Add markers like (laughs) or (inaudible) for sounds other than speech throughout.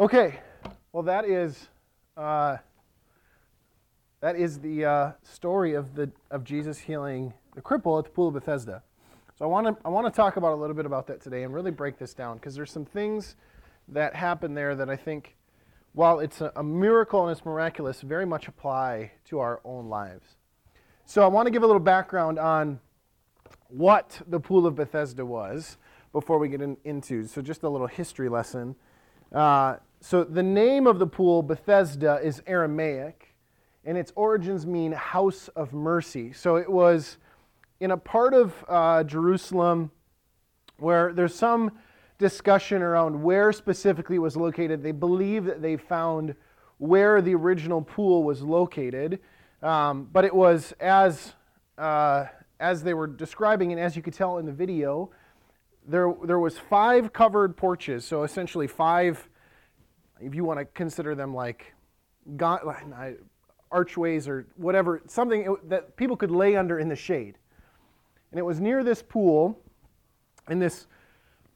Okay, well that is uh, that is the uh, story of the of Jesus healing the cripple at the pool of Bethesda. So I want to I want to talk about a little bit about that today and really break this down because there's some things that happen there that I think, while it's a, a miracle and it's miraculous, very much apply to our own lives. So I want to give a little background on what the pool of Bethesda was before we get in, into. So just a little history lesson. Uh, so the name of the pool, Bethesda, is Aramaic, and its origins mean house of mercy. So it was in a part of uh, Jerusalem where there's some discussion around where specifically it was located. They believe that they found where the original pool was located, um, but it was as uh, as they were describing, and as you could tell in the video, there there was five covered porches. So essentially five if you want to consider them like archways or whatever, something that people could lay under in the shade. And it was near this pool. In this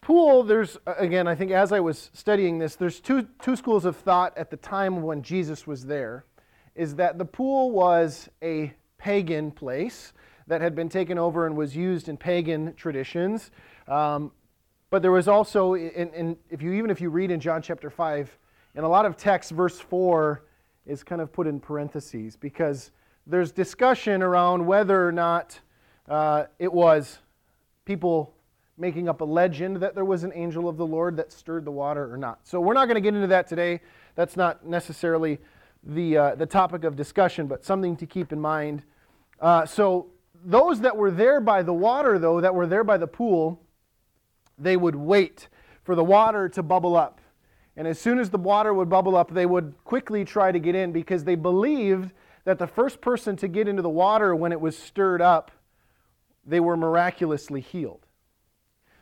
pool, there's, again, I think as I was studying this, there's two, two schools of thought at the time when Jesus was there. Is that the pool was a pagan place that had been taken over and was used in pagan traditions. Um, but there was also, in, in, if you even if you read in John chapter 5, in a lot of texts, verse 4 is kind of put in parentheses because there's discussion around whether or not uh, it was people making up a legend that there was an angel of the Lord that stirred the water or not. So we're not going to get into that today. That's not necessarily the, uh, the topic of discussion, but something to keep in mind. Uh, so those that were there by the water, though, that were there by the pool, they would wait for the water to bubble up. And as soon as the water would bubble up, they would quickly try to get in because they believed that the first person to get into the water when it was stirred up, they were miraculously healed.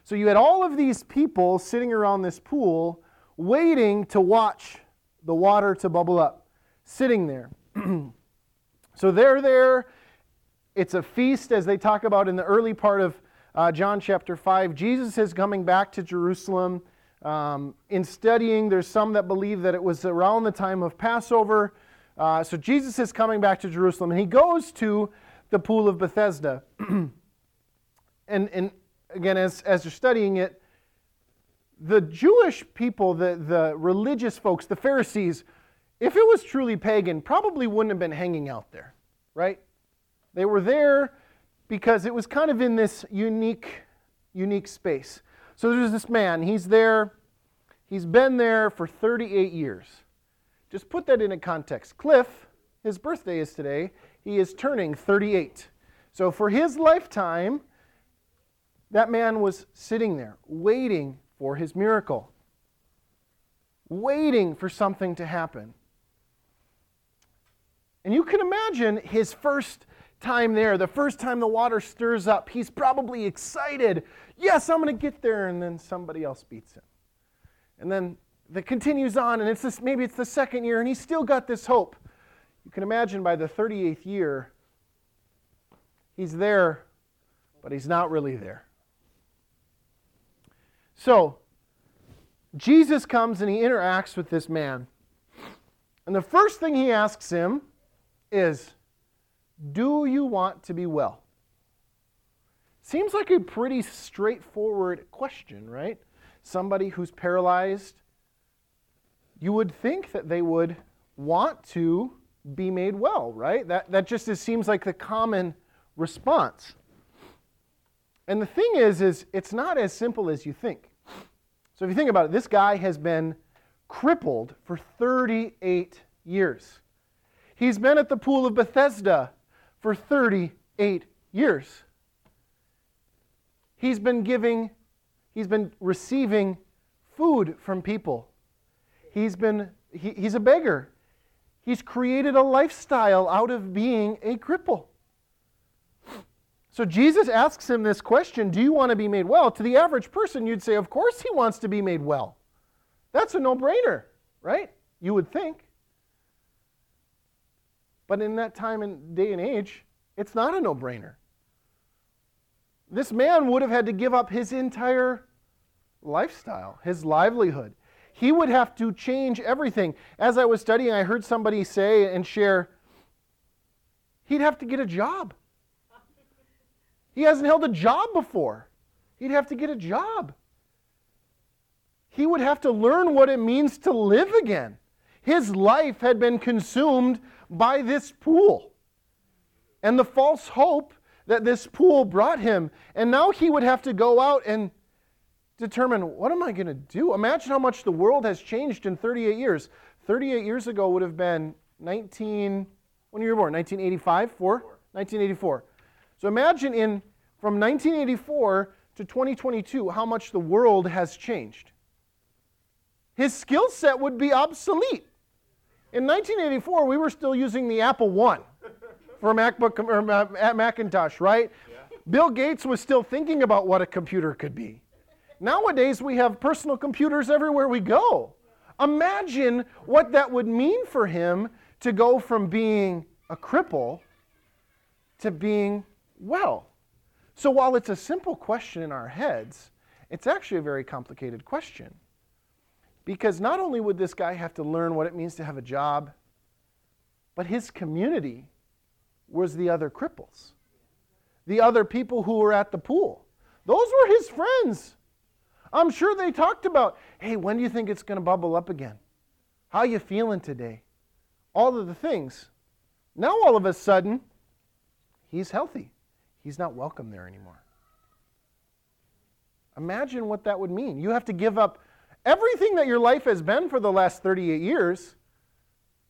So you had all of these people sitting around this pool waiting to watch the water to bubble up, sitting there. (clears throat) so they're there. It's a feast, as they talk about in the early part of uh, John chapter 5. Jesus is coming back to Jerusalem. Um, in studying, there's some that believe that it was around the time of Passover. Uh, so Jesus is coming back to Jerusalem, and he goes to the pool of Bethesda. (clears throat) and, and again, as, as you're studying it, the Jewish people, the, the religious folks, the Pharisees, if it was truly pagan, probably wouldn't have been hanging out there, right? They were there because it was kind of in this unique, unique space. So there's this man, he's there, he's been there for 38 years. Just put that into context. Cliff, his birthday is today, he is turning 38. So for his lifetime, that man was sitting there waiting for his miracle, waiting for something to happen. And you can imagine his first time there, the first time the water stirs up, he's probably excited. Yes, I'm going to get there. And then somebody else beats him. And then that continues on, and it's this, maybe it's the second year, and he's still got this hope. You can imagine by the 38th year, he's there, but he's not really there. So, Jesus comes and he interacts with this man. And the first thing he asks him is, do you want to be well? Seems like a pretty straightforward question, right? Somebody who's paralyzed, you would think that they would want to be made well, right? That, that just is, seems like the common response. And the thing is, is it's not as simple as you think. So if you think about it, this guy has been crippled for 38 years. He's been at the pool of Bethesda for 38 years. He's been giving, he's been receiving food from people. He's been, he, he's a beggar. He's created a lifestyle out of being a cripple. So Jesus asks him this question Do you want to be made well? To the average person, you'd say, Of course he wants to be made well. That's a no brainer, right? You would think. But in that time and day and age, it's not a no brainer. This man would have had to give up his entire lifestyle, his livelihood. he would have to change everything. As I was studying, I heard somebody say and share he'd have to get a job. He hasn't held a job before. He'd have to get a job. He would have to learn what it means to live again. His life had been consumed by this pool and the false hope that this pool brought him. And now he would have to go out and determine what am I going to do? Imagine how much the world has changed in 38 years. 38 years ago would have been 19, when you were born? 1985? Four? 1984. So imagine in from 1984 to 2022 how much the world has changed. His skill set would be obsolete. In 1984, we were still using the Apple One for MacBook or Macintosh, right? Yeah. Bill Gates was still thinking about what a computer could be. Nowadays, we have personal computers everywhere we go. Imagine what that would mean for him to go from being a cripple to being well. So, while it's a simple question in our heads, it's actually a very complicated question. Because not only would this guy have to learn what it means to have a job, but his community was the other cripples, the other people who were at the pool. Those were his friends. I'm sure they talked about, hey, when do you think it's going to bubble up again? How you feeling today? All of the things. Now all of a sudden, he's healthy. He's not welcome there anymore. Imagine what that would mean. You have to give up everything that your life has been for the last 38 years.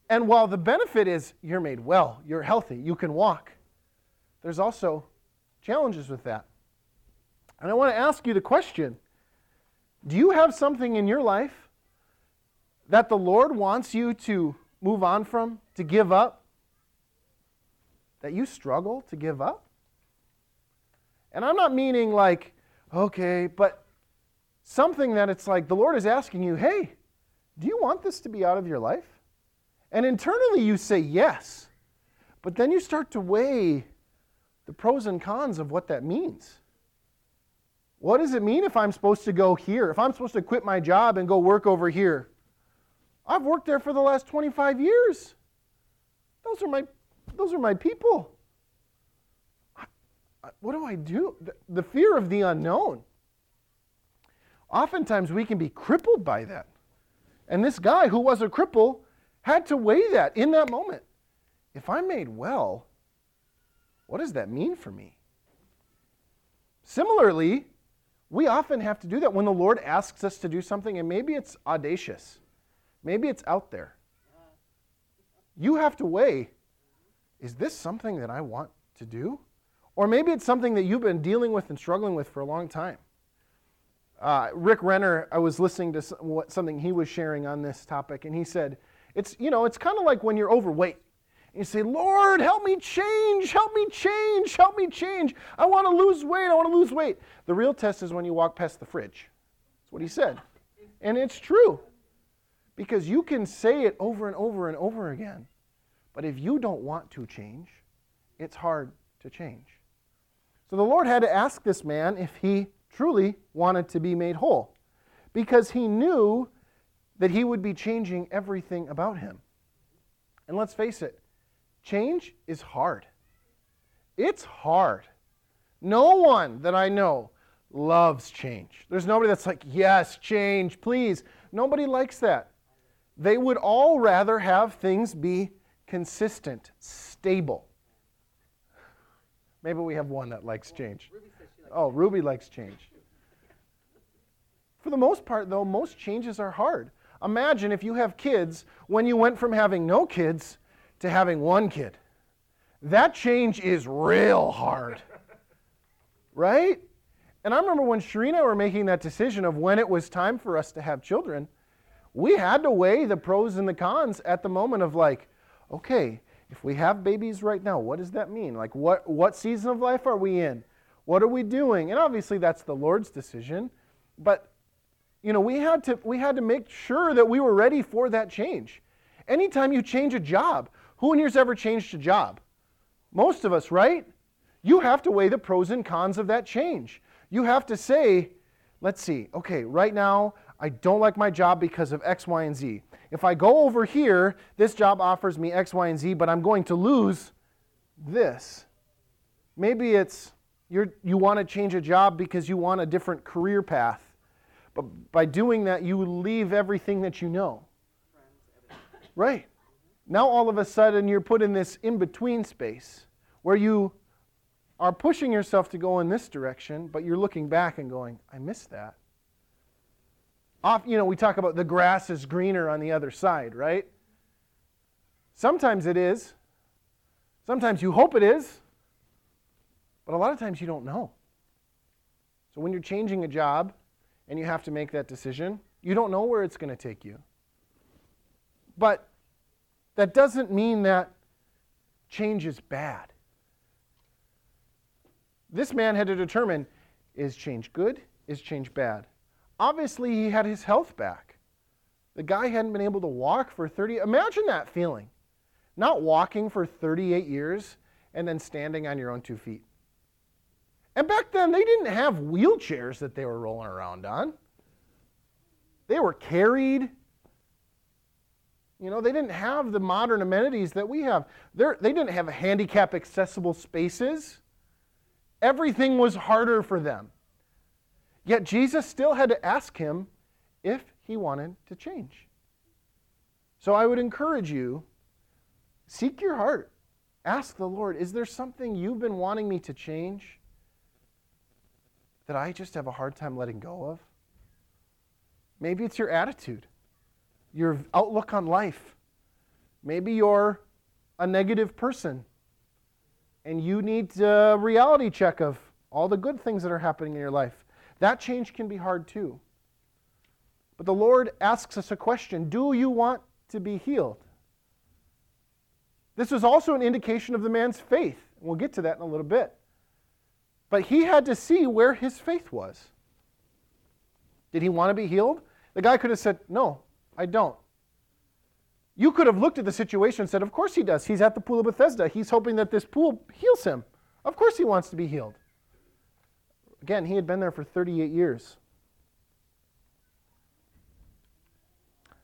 And while the benefit is you're made well, you're healthy, you can walk, there's also challenges with that. And I want to ask you the question do you have something in your life that the Lord wants you to move on from, to give up, that you struggle to give up? And I'm not meaning like, okay, but something that it's like the Lord is asking you, hey, do you want this to be out of your life? And internally you say yes. But then you start to weigh the pros and cons of what that means. What does it mean if I'm supposed to go here? If I'm supposed to quit my job and go work over here? I've worked there for the last 25 years. Those are my, those are my people. what do I do? The, the fear of the unknown. Oftentimes we can be crippled by that. And this guy who was a cripple had to weigh that in that moment. If I'm made well, what does that mean for me? Similarly, we often have to do that when the Lord asks us to do something, and maybe it's audacious, maybe it's out there. You have to weigh is this something that I want to do? Or maybe it's something that you've been dealing with and struggling with for a long time. Uh, Rick Renner, I was listening to something he was sharing on this topic, and he said, it's, you know, it's kind of like when you're overweight. You say, Lord, help me change, help me change, help me change. I want to lose weight, I want to lose weight. The real test is when you walk past the fridge. That's what he said. And it's true. Because you can say it over and over and over again. But if you don't want to change, it's hard to change. So the Lord had to ask this man if he truly wanted to be made whole. Because he knew that he would be changing everything about him. And let's face it, Change is hard. It's hard. No one that I know loves change. There's nobody that's like, yes, change, please. Nobody likes that. They would all rather have things be consistent, stable. Maybe we have one that likes change. Oh, Ruby likes change. For the most part, though, most changes are hard. Imagine if you have kids when you went from having no kids to having one kid. That change is real hard. (laughs) right? And I remember when Shereen and I were making that decision of when it was time for us to have children, we had to weigh the pros and the cons at the moment of like, okay, if we have babies right now, what does that mean? Like what what season of life are we in? What are we doing? And obviously that's the Lord's decision, but you know, we had to we had to make sure that we were ready for that change. Anytime you change a job, who in here's ever changed a job? Most of us, right? You have to weigh the pros and cons of that change. You have to say, let's see, okay, right now I don't like my job because of X, Y, and Z. If I go over here, this job offers me X, Y, and Z, but I'm going to lose this. Maybe it's you're, you want to change a job because you want a different career path. But by doing that, you leave everything that you know. Right. Now, all of a sudden, you're put in this in between space where you are pushing yourself to go in this direction, but you're looking back and going, I missed that. Off, you know, we talk about the grass is greener on the other side, right? Sometimes it is. Sometimes you hope it is. But a lot of times you don't know. So when you're changing a job and you have to make that decision, you don't know where it's going to take you. But that doesn't mean that change is bad. This man had to determine is change good? Is change bad? Obviously, he had his health back. The guy hadn't been able to walk for 30 imagine that feeling. Not walking for 38 years and then standing on your own two feet. And back then, they didn't have wheelchairs that they were rolling around on. They were carried. You know, they didn't have the modern amenities that we have. They're, they didn't have handicap accessible spaces. Everything was harder for them. Yet Jesus still had to ask him if he wanted to change. So I would encourage you seek your heart. Ask the Lord, is there something you've been wanting me to change that I just have a hard time letting go of? Maybe it's your attitude, your outlook on life. Maybe you're a negative person and you need a reality check of all the good things that are happening in your life. That change can be hard too. But the Lord asks us a question Do you want to be healed? This was also an indication of the man's faith. We'll get to that in a little bit. But he had to see where his faith was. Did he want to be healed? The guy could have said, No, I don't. You could have looked at the situation and said, Of course he does. He's at the pool of Bethesda. He's hoping that this pool heals him. Of course he wants to be healed. Again, he had been there for 38 years.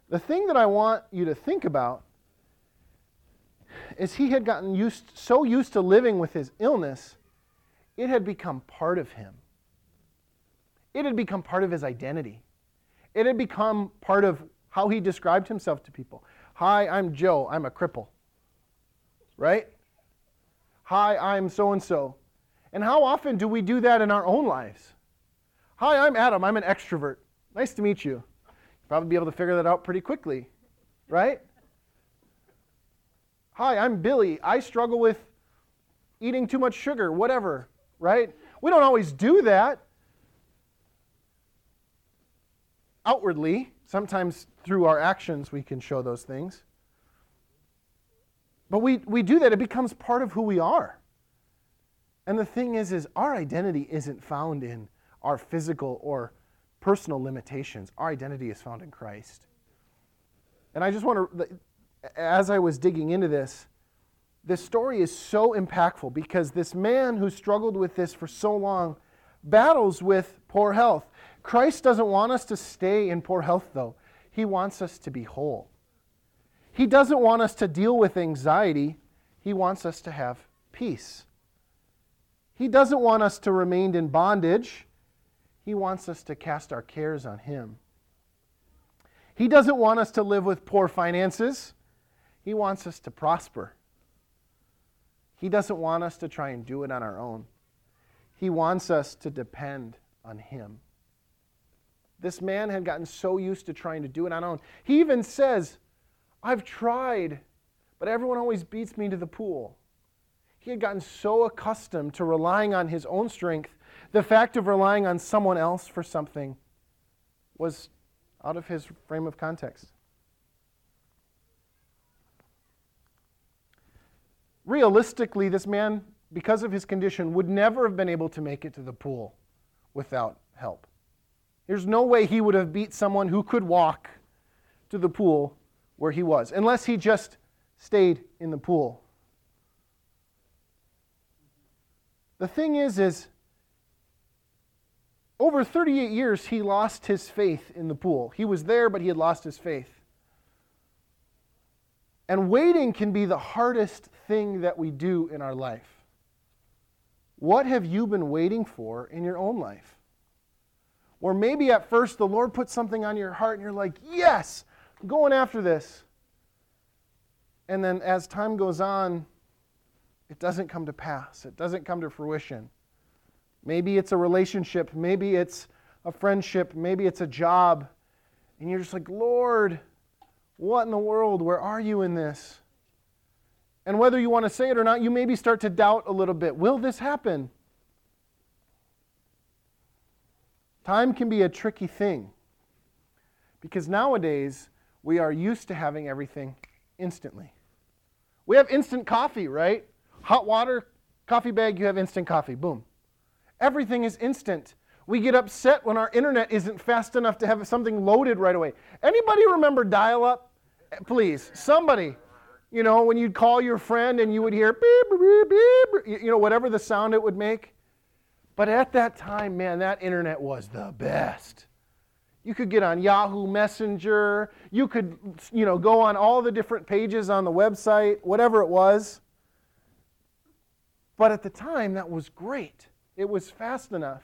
The thing that I want you to think about is he had gotten used, so used to living with his illness, it had become part of him. It had become part of his identity. It had become part of how he described himself to people. Hi, I'm Joe. I'm a cripple. Right? Hi, I'm so and so. And how often do we do that in our own lives? Hi, I'm Adam. I'm an extrovert. Nice to meet you. You'll probably be able to figure that out pretty quickly, right? Hi, I'm Billy. I struggle with eating too much sugar, whatever, right? We don't always do that outwardly. Sometimes through our actions we can show those things. But we, we do that, it becomes part of who we are. And the thing is, is our identity isn't found in our physical or personal limitations. Our identity is found in Christ. And I just want to, as I was digging into this, this story is so impactful because this man who struggled with this for so long battles with poor health. Christ doesn't want us to stay in poor health, though. He wants us to be whole. He doesn't want us to deal with anxiety, He wants us to have peace. He doesn't want us to remain in bondage. He wants us to cast our cares on Him. He doesn't want us to live with poor finances. He wants us to prosper. He doesn't want us to try and do it on our own. He wants us to depend on Him. This man had gotten so used to trying to do it on our own. He even says, I've tried, but everyone always beats me to the pool. He had gotten so accustomed to relying on his own strength, the fact of relying on someone else for something was out of his frame of context. Realistically, this man, because of his condition, would never have been able to make it to the pool without help. There's no way he would have beat someone who could walk to the pool where he was, unless he just stayed in the pool. The thing is, is over 38 years, he lost his faith in the pool. He was there, but he had lost his faith. And waiting can be the hardest thing that we do in our life. What have you been waiting for in your own life? Or maybe at first the Lord put something on your heart and you're like, yes, I'm going after this. And then as time goes on, it doesn't come to pass, it doesn't come to fruition. Maybe it's a relationship, maybe it's a friendship, maybe it's a job. And you're just like, Lord, what in the world? Where are you in this? And whether you want to say it or not, you maybe start to doubt a little bit. Will this happen? Time can be a tricky thing because nowadays we are used to having everything instantly. We have instant coffee, right? Hot water, coffee bag, you have instant coffee. Boom. Everything is instant. We get upset when our internet isn't fast enough to have something loaded right away. Anybody remember dial up? Eh, please, somebody. You know, when you'd call your friend and you would hear beep, beep, beep, you know, whatever the sound it would make. But at that time, man, that internet was the best. You could get on Yahoo Messenger. You could, you know, go on all the different pages on the website, whatever it was. But at the time, that was great. It was fast enough.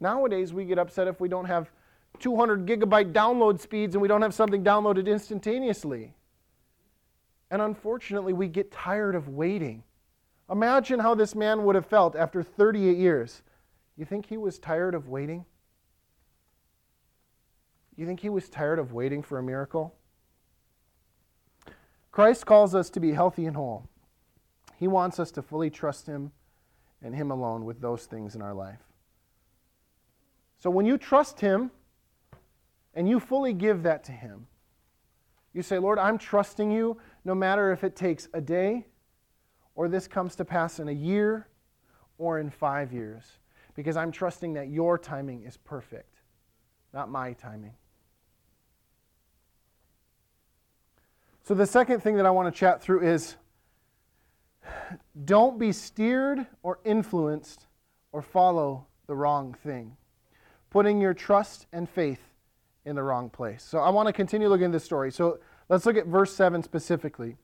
Nowadays, we get upset if we don't have 200 gigabyte download speeds and we don't have something downloaded instantaneously. And unfortunately, we get tired of waiting. Imagine how this man would have felt after 38 years. You think he was tired of waiting? You think he was tired of waiting for a miracle? Christ calls us to be healthy and whole. He wants us to fully trust him and Him alone with those things in our life. So when you trust Him and you fully give that to Him, you say, Lord, I'm trusting you no matter if it takes a day or this comes to pass in a year or in five years, because I'm trusting that your timing is perfect, not my timing. So, the second thing that I want to chat through is don't be steered or influenced or follow the wrong thing, putting your trust and faith in the wrong place. So I want to continue looking at this story. So let's look at verse 7 specifically.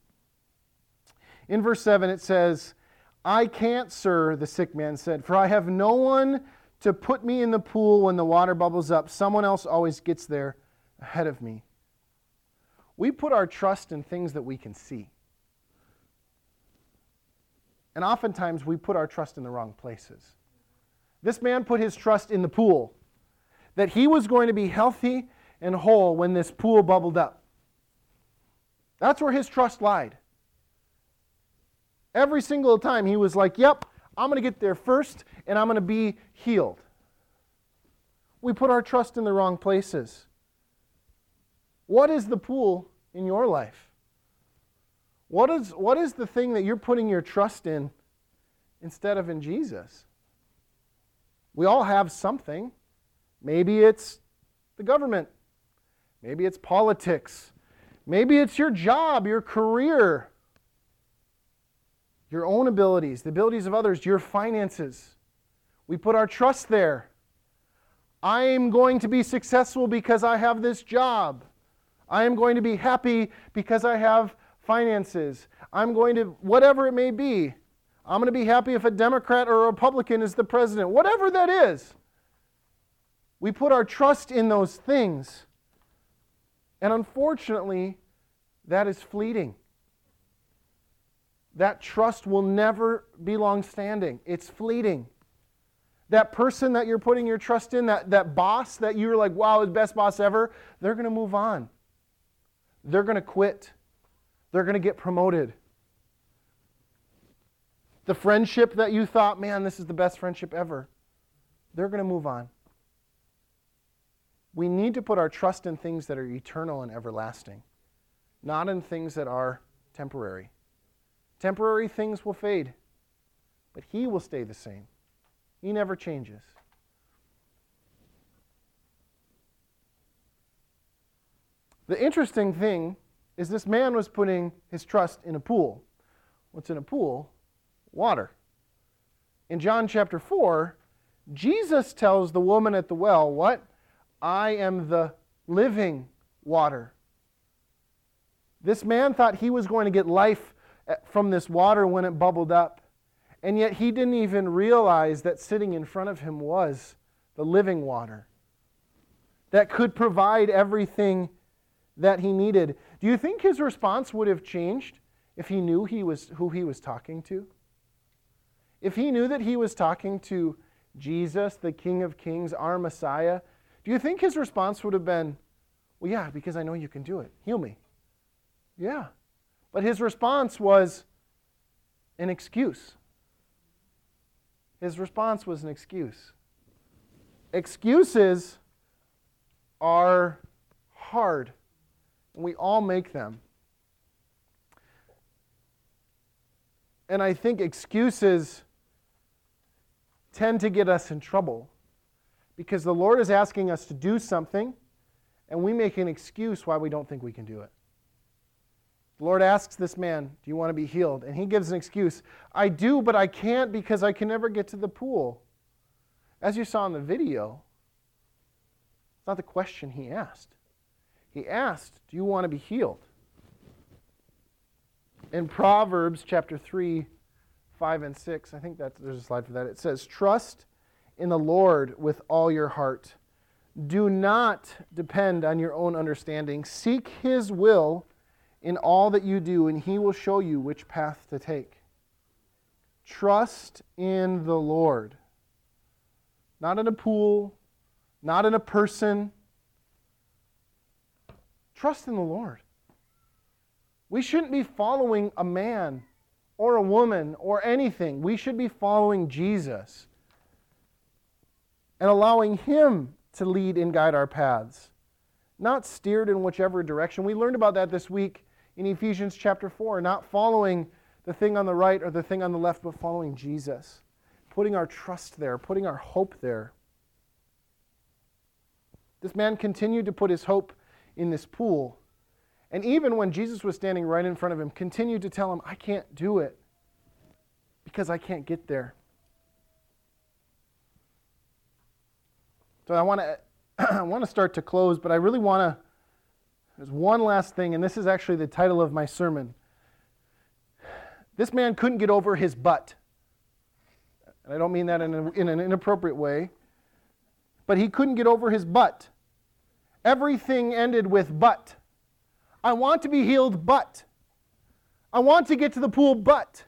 In verse 7, it says, I can't, sir, the sick man said, for I have no one to put me in the pool when the water bubbles up. Someone else always gets there ahead of me. We put our trust in things that we can see. And oftentimes we put our trust in the wrong places. This man put his trust in the pool, that he was going to be healthy and whole when this pool bubbled up. That's where his trust lied. Every single time he was like, Yep, I'm going to get there first and I'm going to be healed. We put our trust in the wrong places. What is the pool in your life? What is, what is the thing that you're putting your trust in instead of in Jesus? We all have something. Maybe it's the government. Maybe it's politics. Maybe it's your job, your career, your own abilities, the abilities of others, your finances. We put our trust there. I'm going to be successful because I have this job. I am going to be happy because I have finances. I'm going to, whatever it may be, I'm going to be happy if a Democrat or a Republican is the president, whatever that is. We put our trust in those things. And unfortunately, that is fleeting. That trust will never be long standing. It's fleeting. That person that you're putting your trust in, that, that boss that you're like, wow, the best boss ever, they're going to move on. They're going to quit. They're going to get promoted. The friendship that you thought, man, this is the best friendship ever, they're going to move on. We need to put our trust in things that are eternal and everlasting, not in things that are temporary. Temporary things will fade, but He will stay the same. He never changes. The interesting thing is this man was putting his trust in a pool. What's in a pool? Water. In John chapter 4, Jesus tells the woman at the well, What? I am the living water. This man thought he was going to get life eh, from this water when it bubbled up. And yet he didn't even realize that sitting in front of him was the living water that could provide everything that he needed. Do you think his response would have changed if he knew he was who he was talking to? If he knew that he was talking to Jesus, the King of Kings, our Messiah, do you think his response would have been, Well, yeah, because I know you can do it. Heal me. Yeah. But his response was an excuse. His response was an excuse. Excuses are hard, we all make them. And I think excuses tend to get us in trouble because the Lord is asking us to do something, and we make an excuse why we don't think we can do it. The Lord asks this man, Do you want to be healed? And he gives an excuse I do, but I can't because I can never get to the pool. As you saw in the video, it's not the question he asked. He asked, Do you want to be healed? In Proverbs chapter 3, 5 and 6, I think that there's a slide for that. It says, Trust in the Lord with all your heart. Do not depend on your own understanding. Seek his will in all that you do, and he will show you which path to take. Trust in the Lord. Not in a pool, not in a person. Trust in the Lord. We shouldn't be following a man or a woman or anything. We should be following Jesus and allowing Him to lead and guide our paths, not steered in whichever direction. We learned about that this week in Ephesians chapter 4, not following the thing on the right or the thing on the left, but following Jesus, putting our trust there, putting our hope there. This man continued to put his hope in this pool. And even when Jesus was standing right in front of him, continued to tell him, I can't do it because I can't get there. So I want (clears throat) to I want to start to close, but I really want to there's one last thing, and this is actually the title of my sermon. This man couldn't get over his butt. And I don't mean that in, a, in an inappropriate way, but he couldn't get over his butt. Everything ended with but. I want to be healed, but. I want to get to the pool, but.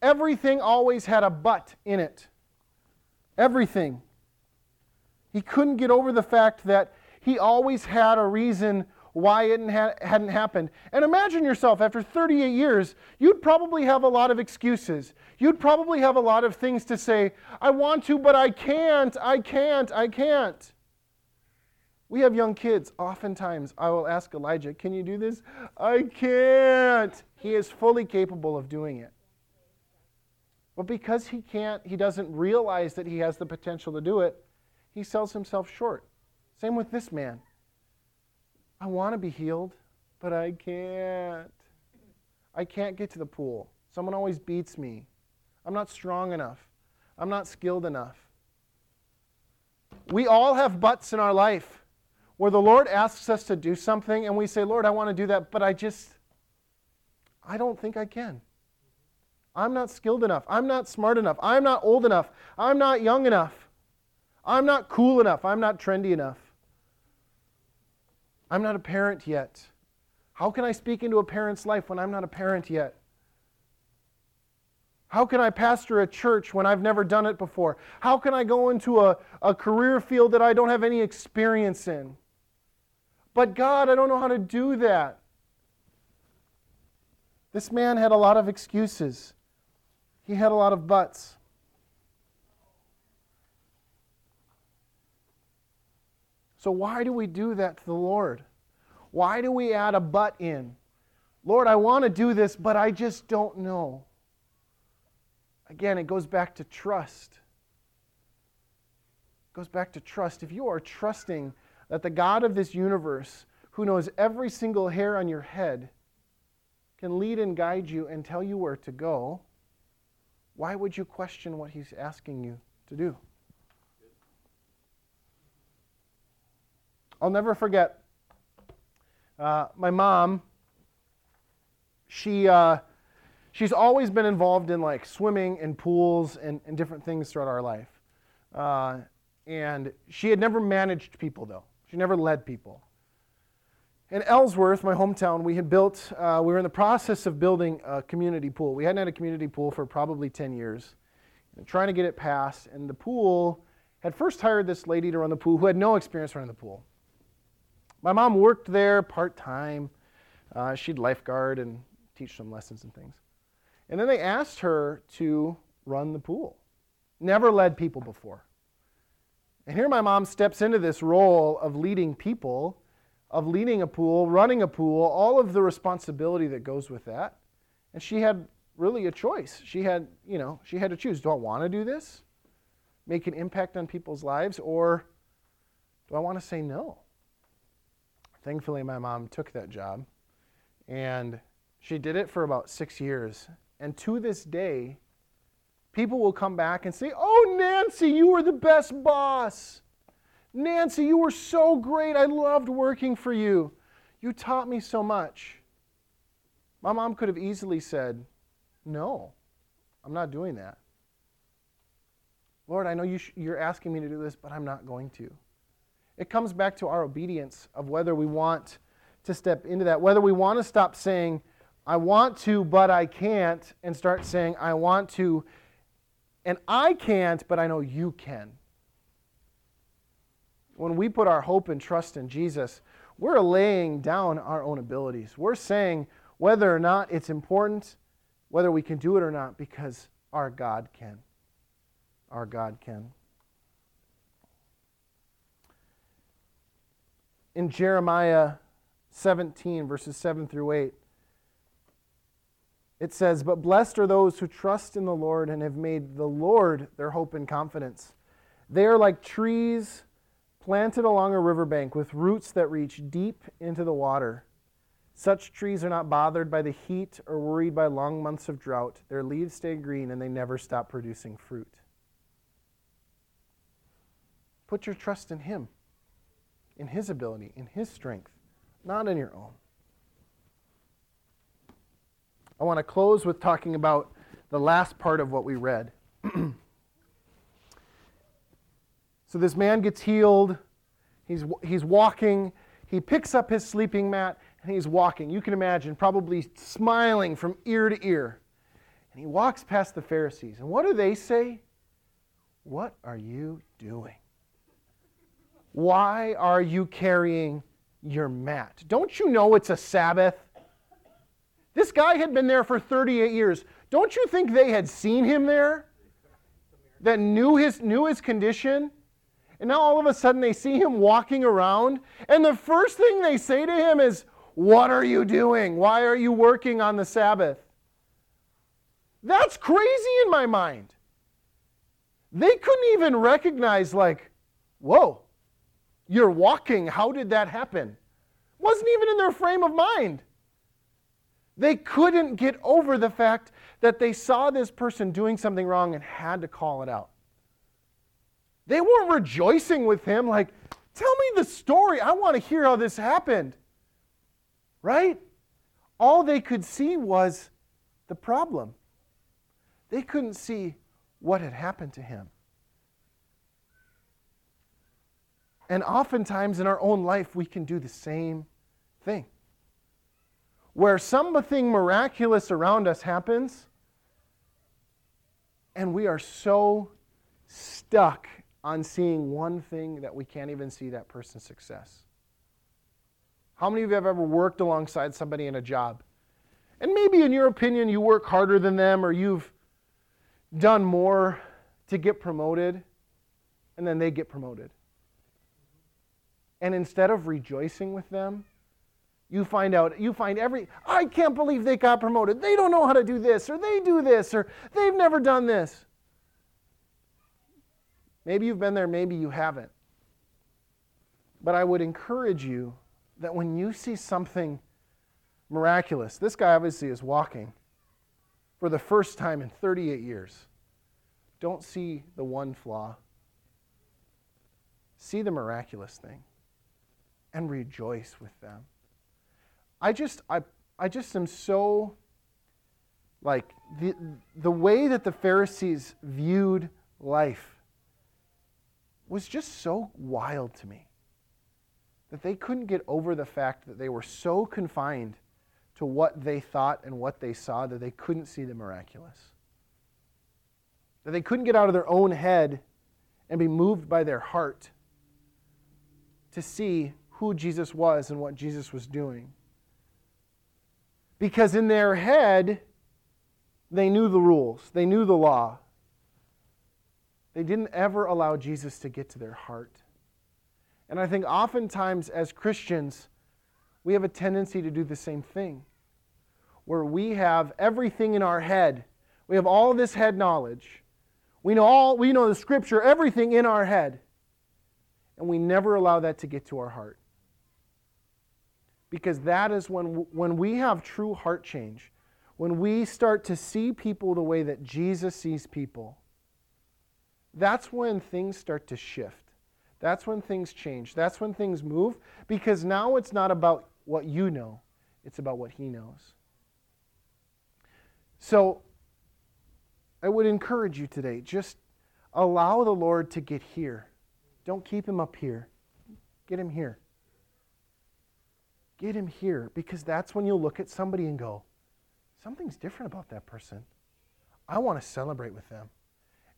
Everything always had a but in it. Everything. He couldn't get over the fact that he always had a reason why it hadn't happened. And imagine yourself, after 38 years, you'd probably have a lot of excuses. You'd probably have a lot of things to say, I want to, but I can't, I can't, I can't. We have young kids. Oftentimes, I will ask Elijah, Can you do this? I can't. He is fully capable of doing it. But because he can't, he doesn't realize that he has the potential to do it, he sells himself short. Same with this man. I want to be healed, but I can't. I can't get to the pool. Someone always beats me. I'm not strong enough. I'm not skilled enough. We all have buts in our life where the Lord asks us to do something and we say, Lord, I want to do that, but I just, I don't think I can. I'm not skilled enough. I'm not smart enough. I'm not old enough. I'm not young enough. I'm not cool enough. I'm not trendy enough. I'm not a parent yet. How can I speak into a parent's life when I'm not a parent yet? How can I pastor a church when I've never done it before? How can I go into a, a career field that I don't have any experience in? But God, I don't know how to do that. This man had a lot of excuses, he had a lot of buts. So, why do we do that to the Lord? Why do we add a but in? Lord, I want to do this, but I just don't know. Again, it goes back to trust. It goes back to trust. If you are trusting that the God of this universe, who knows every single hair on your head, can lead and guide you and tell you where to go, why would you question what he's asking you to do. I'll never forget uh, my mom. She uh, she's always been involved in like swimming and pools and, and different things throughout our life. Uh, and she had never managed people though. She never led people. In Ellsworth, my hometown, we had built, uh, we were in the process of building a community pool. We hadn't had a community pool for probably 10 years, trying to get it passed. And the pool had first hired this lady to run the pool who had no experience running the pool. My mom worked there part time. Uh, she'd lifeguard and teach some lessons and things. And then they asked her to run the pool. Never led people before. And here my mom steps into this role of leading people, of leading a pool, running a pool, all of the responsibility that goes with that. And she had really a choice. She had, you know, she had to choose, do I want to do this? Make an impact on people's lives or do I want to say no? Thankfully, my mom took that job and she did it for about six years. And to this day, people will come back and say, Oh, Nancy, you were the best boss. Nancy, you were so great. I loved working for you. You taught me so much. My mom could have easily said, No, I'm not doing that. Lord, I know you sh- you're asking me to do this, but I'm not going to. It comes back to our obedience of whether we want to step into that, whether we want to stop saying, I want to, but I can't, and start saying, I want to, and I can't, but I know you can. When we put our hope and trust in Jesus, we're laying down our own abilities. We're saying whether or not it's important, whether we can do it or not, because our God can. Our God can. in Jeremiah 17, verses 7 through 8. It says, But blessed are those who trust in the Lord and have made the Lord their hope and confidence. They are like trees planted along a riverbank with roots that reach deep into the water. Such trees are not bothered by the heat or worried by long months of drought. Their leaves stay green and they never stop producing fruit. Put your trust in Him in His ability, in His strength, not in your own. I want to close with talking about the last part of what we read. (clears throat) so this man gets healed. He's, he's walking. He picks up his sleeping mat and he's walking. You can imagine, probably smiling from ear to ear. And he walks past the Pharisees. And what do they say? What are you doing? Why are you carrying your mat? Don't you know it's a Sabbath? This guy had been there for 38 years. Don't you think they had seen him there? That knew his, knew his condition? And now all of a sudden they see him walking around, and the first thing they say to him is, What are you doing? Why are you working on the Sabbath? That's crazy in my mind. They couldn't even recognize, like, whoa, you're walking. How did that happen? Wasn't even in their frame of mind. They couldn't get over the fact that they saw this person doing something wrong and had to call it out. They weren't rejoicing with him, like, tell me the story. I want to hear how this happened. Right? All they could see was the problem. They couldn't see what had happened to him. And oftentimes in our own life, we can do the same thing. Where something miraculous around us happens, and we are so stuck on seeing one thing that we can't even see that person's success. How many of you have ever worked alongside somebody in a job? And maybe, in your opinion, you work harder than them or you've done more to get promoted, and then they get promoted. And instead of rejoicing with them, you find out, you find every, I can't believe they got promoted. They don't know how to do this, or they do this, or they've never done this. Maybe you've been there, maybe you haven't. But I would encourage you that when you see something miraculous, this guy obviously is walking for the first time in 38 years. don't see the one flaw. See the miraculous thing and rejoice with them. I just I I just am so like the the way that the Pharisees viewed life was just so wild to me that they couldn't get over the fact that they were so confined to what they thought and what they saw that they couldn't see the miraculous. That they couldn't get out of their own head and be moved by their heart to see who Jesus was and what Jesus was doing. Because in their head, they knew the rules, they knew the law. They didn't ever allow Jesus to get to their heart. And I think oftentimes as Christians, we have a tendency to do the same thing, where we have everything in our head. We have all this head knowledge. We know all we know the scripture, everything in our head. And we never allow that to get to our heart. Because that is when when we have true heart change, when we start to see people the way that Jesus sees people. That's when things start to shift. That's when things change. That's when things move because now it's not about what you know, it's about what He knows. So I would encourage you today just allow the Lord to get here. Don't keep Him up here, get Him here. Get Him here because that's when you'll look at somebody and go, something's different about that person. I want to celebrate with them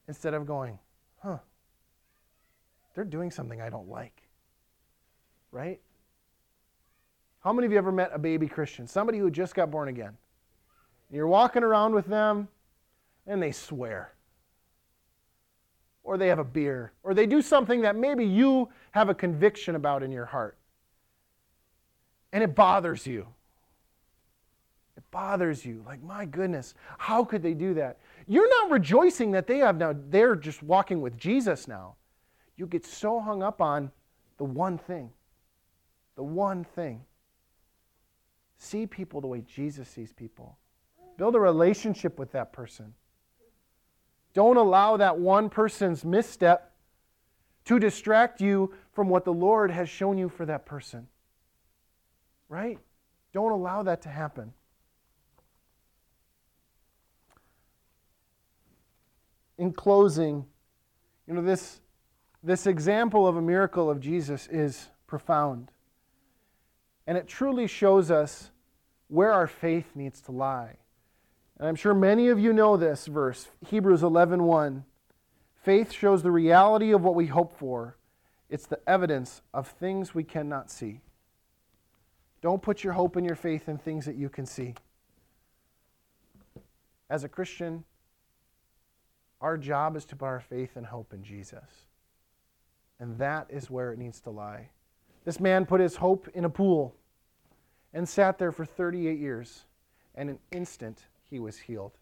instead of going, huh, they're doing something I don't like. Right? How many of you ever met a baby Christian? Somebody who just got born again. You're walking around with them and they swear. Or they have a beer. Or they do something that maybe you have a conviction about in your heart. And it bothers you. It bothers you. Like, my goodness, how could they do that? You're not rejoicing that they have now, they're just walking with Jesus now you get so hung up on the one thing. The one thing. See people the way Jesus sees people. Build a relationship with that person. Don't allow that one person's misstep to distract you from what the Lord has shown you for that person. Right? Don't allow that to happen. In closing, you know, this this example of a miracle of Jesus is profound. And it truly shows us where our faith needs to lie. And I'm sure many of you know this verse, Hebrews 11:1. 1. Faith shows the reality of what we hope for. It's the evidence of things we cannot see. Don't put your hope and your faith in things that you can see. As a Christian, our job is to put our faith and hope in Jesus. And that is where it needs to lie. This man put his hope in a pool and sat there for 38 years. And in an instant, he was healed.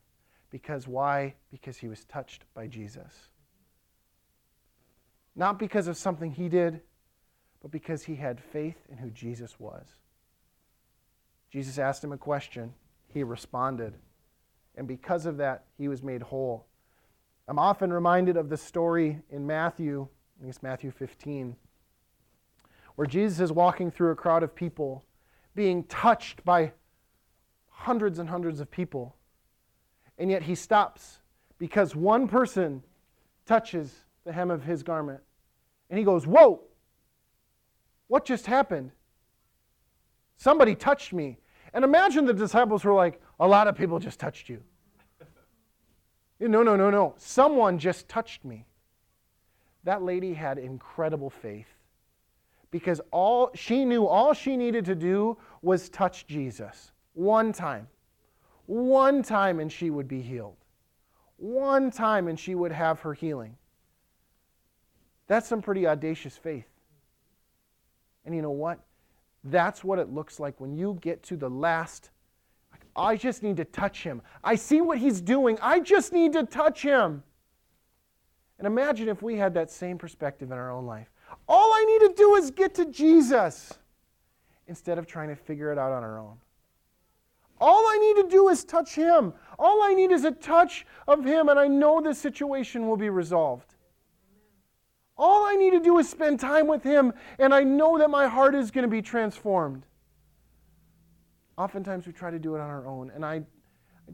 Because why? Because he was touched by Jesus. Not because of something he did, but because he had faith in who Jesus was. Jesus asked him a question, he responded. And because of that, he was made whole. I'm often reminded of the story in Matthew I think it's Matthew 15, where Jesus is walking through a crowd of people, being touched by hundreds and hundreds of people. And yet he stops because one person touches the hem of his garment. And he goes, Whoa, what just happened? Somebody touched me. And imagine the disciples were like, A lot of people just touched you. (laughs) no, no, no, no. Someone just touched me that lady had incredible faith because all she knew all she needed to do was touch Jesus one time. One time and she would be healed. One time and she would have her healing. That's some pretty audacious faith. And you know what? That's what it looks like when you get to the last. I just need to touch him. I see what he's doing. I just need to touch him. And imagine if we had that same perspective in our own life. All I need to do is get to Jesus instead of trying to figure it out on our own. All I need to do is touch Him. All I need is a touch of Him, and I know this situation will be resolved. All I need to do is spend time with Him, and I know that my heart is going to be transformed. Oftentimes we try to do it on our own, and I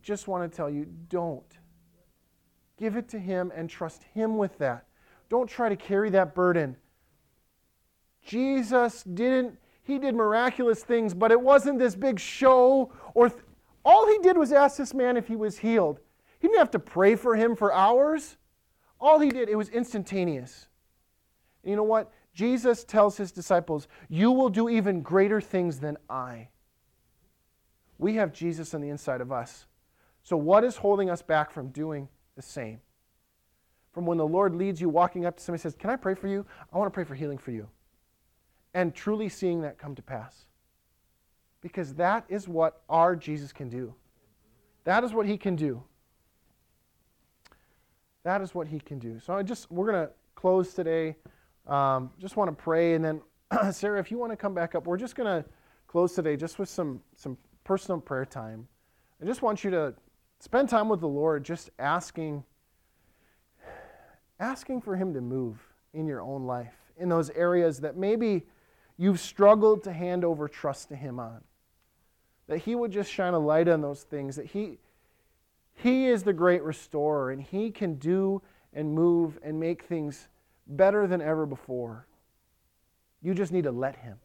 just want to tell you don't. Give it to Him and trust Him with that. Don't try to carry that burden. Jesus didn't, He did miraculous things, but it wasn't this big show or. Th- all he did was ask this man if he was healed. He didn't have to pray for him for hours. All he did, it was instantaneous. And you know what? Jesus tells his disciples, You will do even greater things than I. We have Jesus on the inside of us. So, what is holding us back from doing the same? From when the Lord leads you walking up to somebody and says, Can I pray for you? I want to pray for healing for you. And truly seeing that come to pass. Because that is what our Jesus can do. That is what he can do. That is what he can do. So I just we're going to close today. Um, just want to pray, and then (clears throat) Sarah, if you want to come back up, we're just going to close today just with some some personal prayer time. I just want you to spend time with the Lord, just asking asking for Him to move in your own life in those areas that maybe you've struggled to hand over trust to Him on. That He would just shine a light on those things. That He He is the great restorer, and He can do and move and make things better than ever before. You just need to let Him.